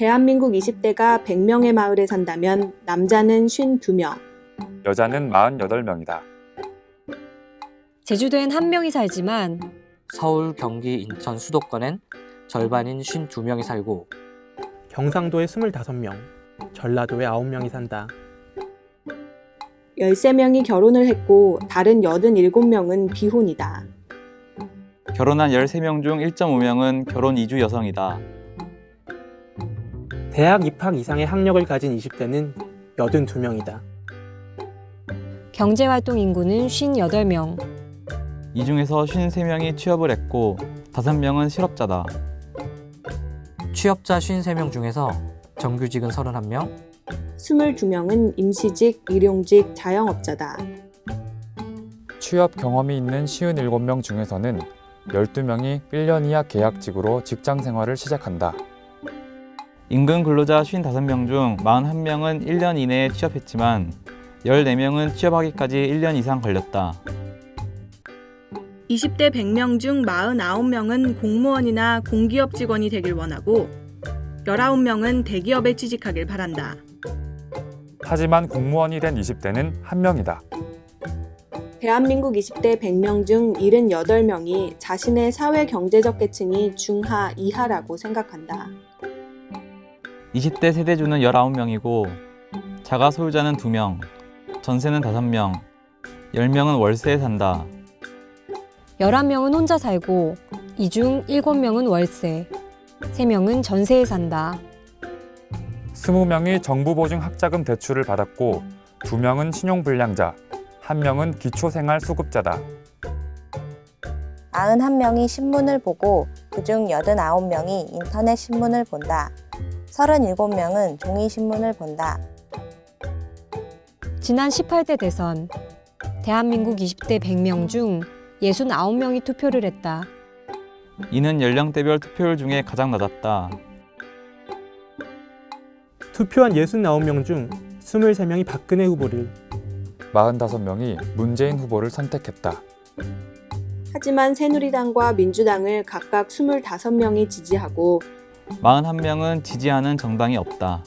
대한민국 20대가 100명의 마을에 산다면 남자는 52명, 여자는 48명이다. 제주도엔 한 명이 살지만 서울, 경기, 인천 수도권엔 절반인 52명이 살고 경상도에 25명, 전라도에 9명이 산다. 13명이 결혼을 했고 다른 87명은 비혼이다. 결혼한 13명 중 1.5명은 결혼 이주 여성이다. 대학 입학 이상의 학력을 가진 20대는 82명이다. 경제활동 인구는 58명, 이 중에서 53명이 취업을 했고 5명은 실업자다. 취업자 53명 중에서 정규직은 31명, 22명은 임시직, 일용직, 자영업자다. 취업 경험이 있는 57명 중에서는 12명이 1년 이하 계약직으로 직장 생활을 시작한다. 임금 근로자 55명 중 41명은 1년 이내에 취업했지만 14명은 취업하기까지 1년 이상 걸렸다. 20대 100명 중 49명은 공무원이나 공기업 직원이 되길 원하고 19명은 대기업에 취직하길 바란다. 하지만 공무원이 된 20대는 한 명이다. 대한민국 20대 100명 중 78명이 자신의 사회 경제적 계층이 중하 이하라고 생각한다. 20대 세대주는 19명이고 자가 소유자는 2명, 전세는 5명, 10명은 월세에 산다. 11명은 혼자 살고 이 중 7명은 월세, 3명은 전세에 산다. 20명이 정부 보증 학자금 대출을 받았고 2명은 신용불량자, 1명은 기초생활수급자다. 91명이 신문을 보고 그중 89명이 인터넷 신문을 본다. 37명은 종이 신문을 본다. 지난 18대 대선 대한민국 20대 100명 중 69명이 투표를 했다. 이는 연령대별 투표율 중에 가장 낮았다. 투표한 69명 중 23명이 박근혜 후보를, 45명이 문재인 후보를 선택했다. 하지만 새누리당과 민주당을 각각 25명이 지지하고 41명은 지지하는 정당이 없다.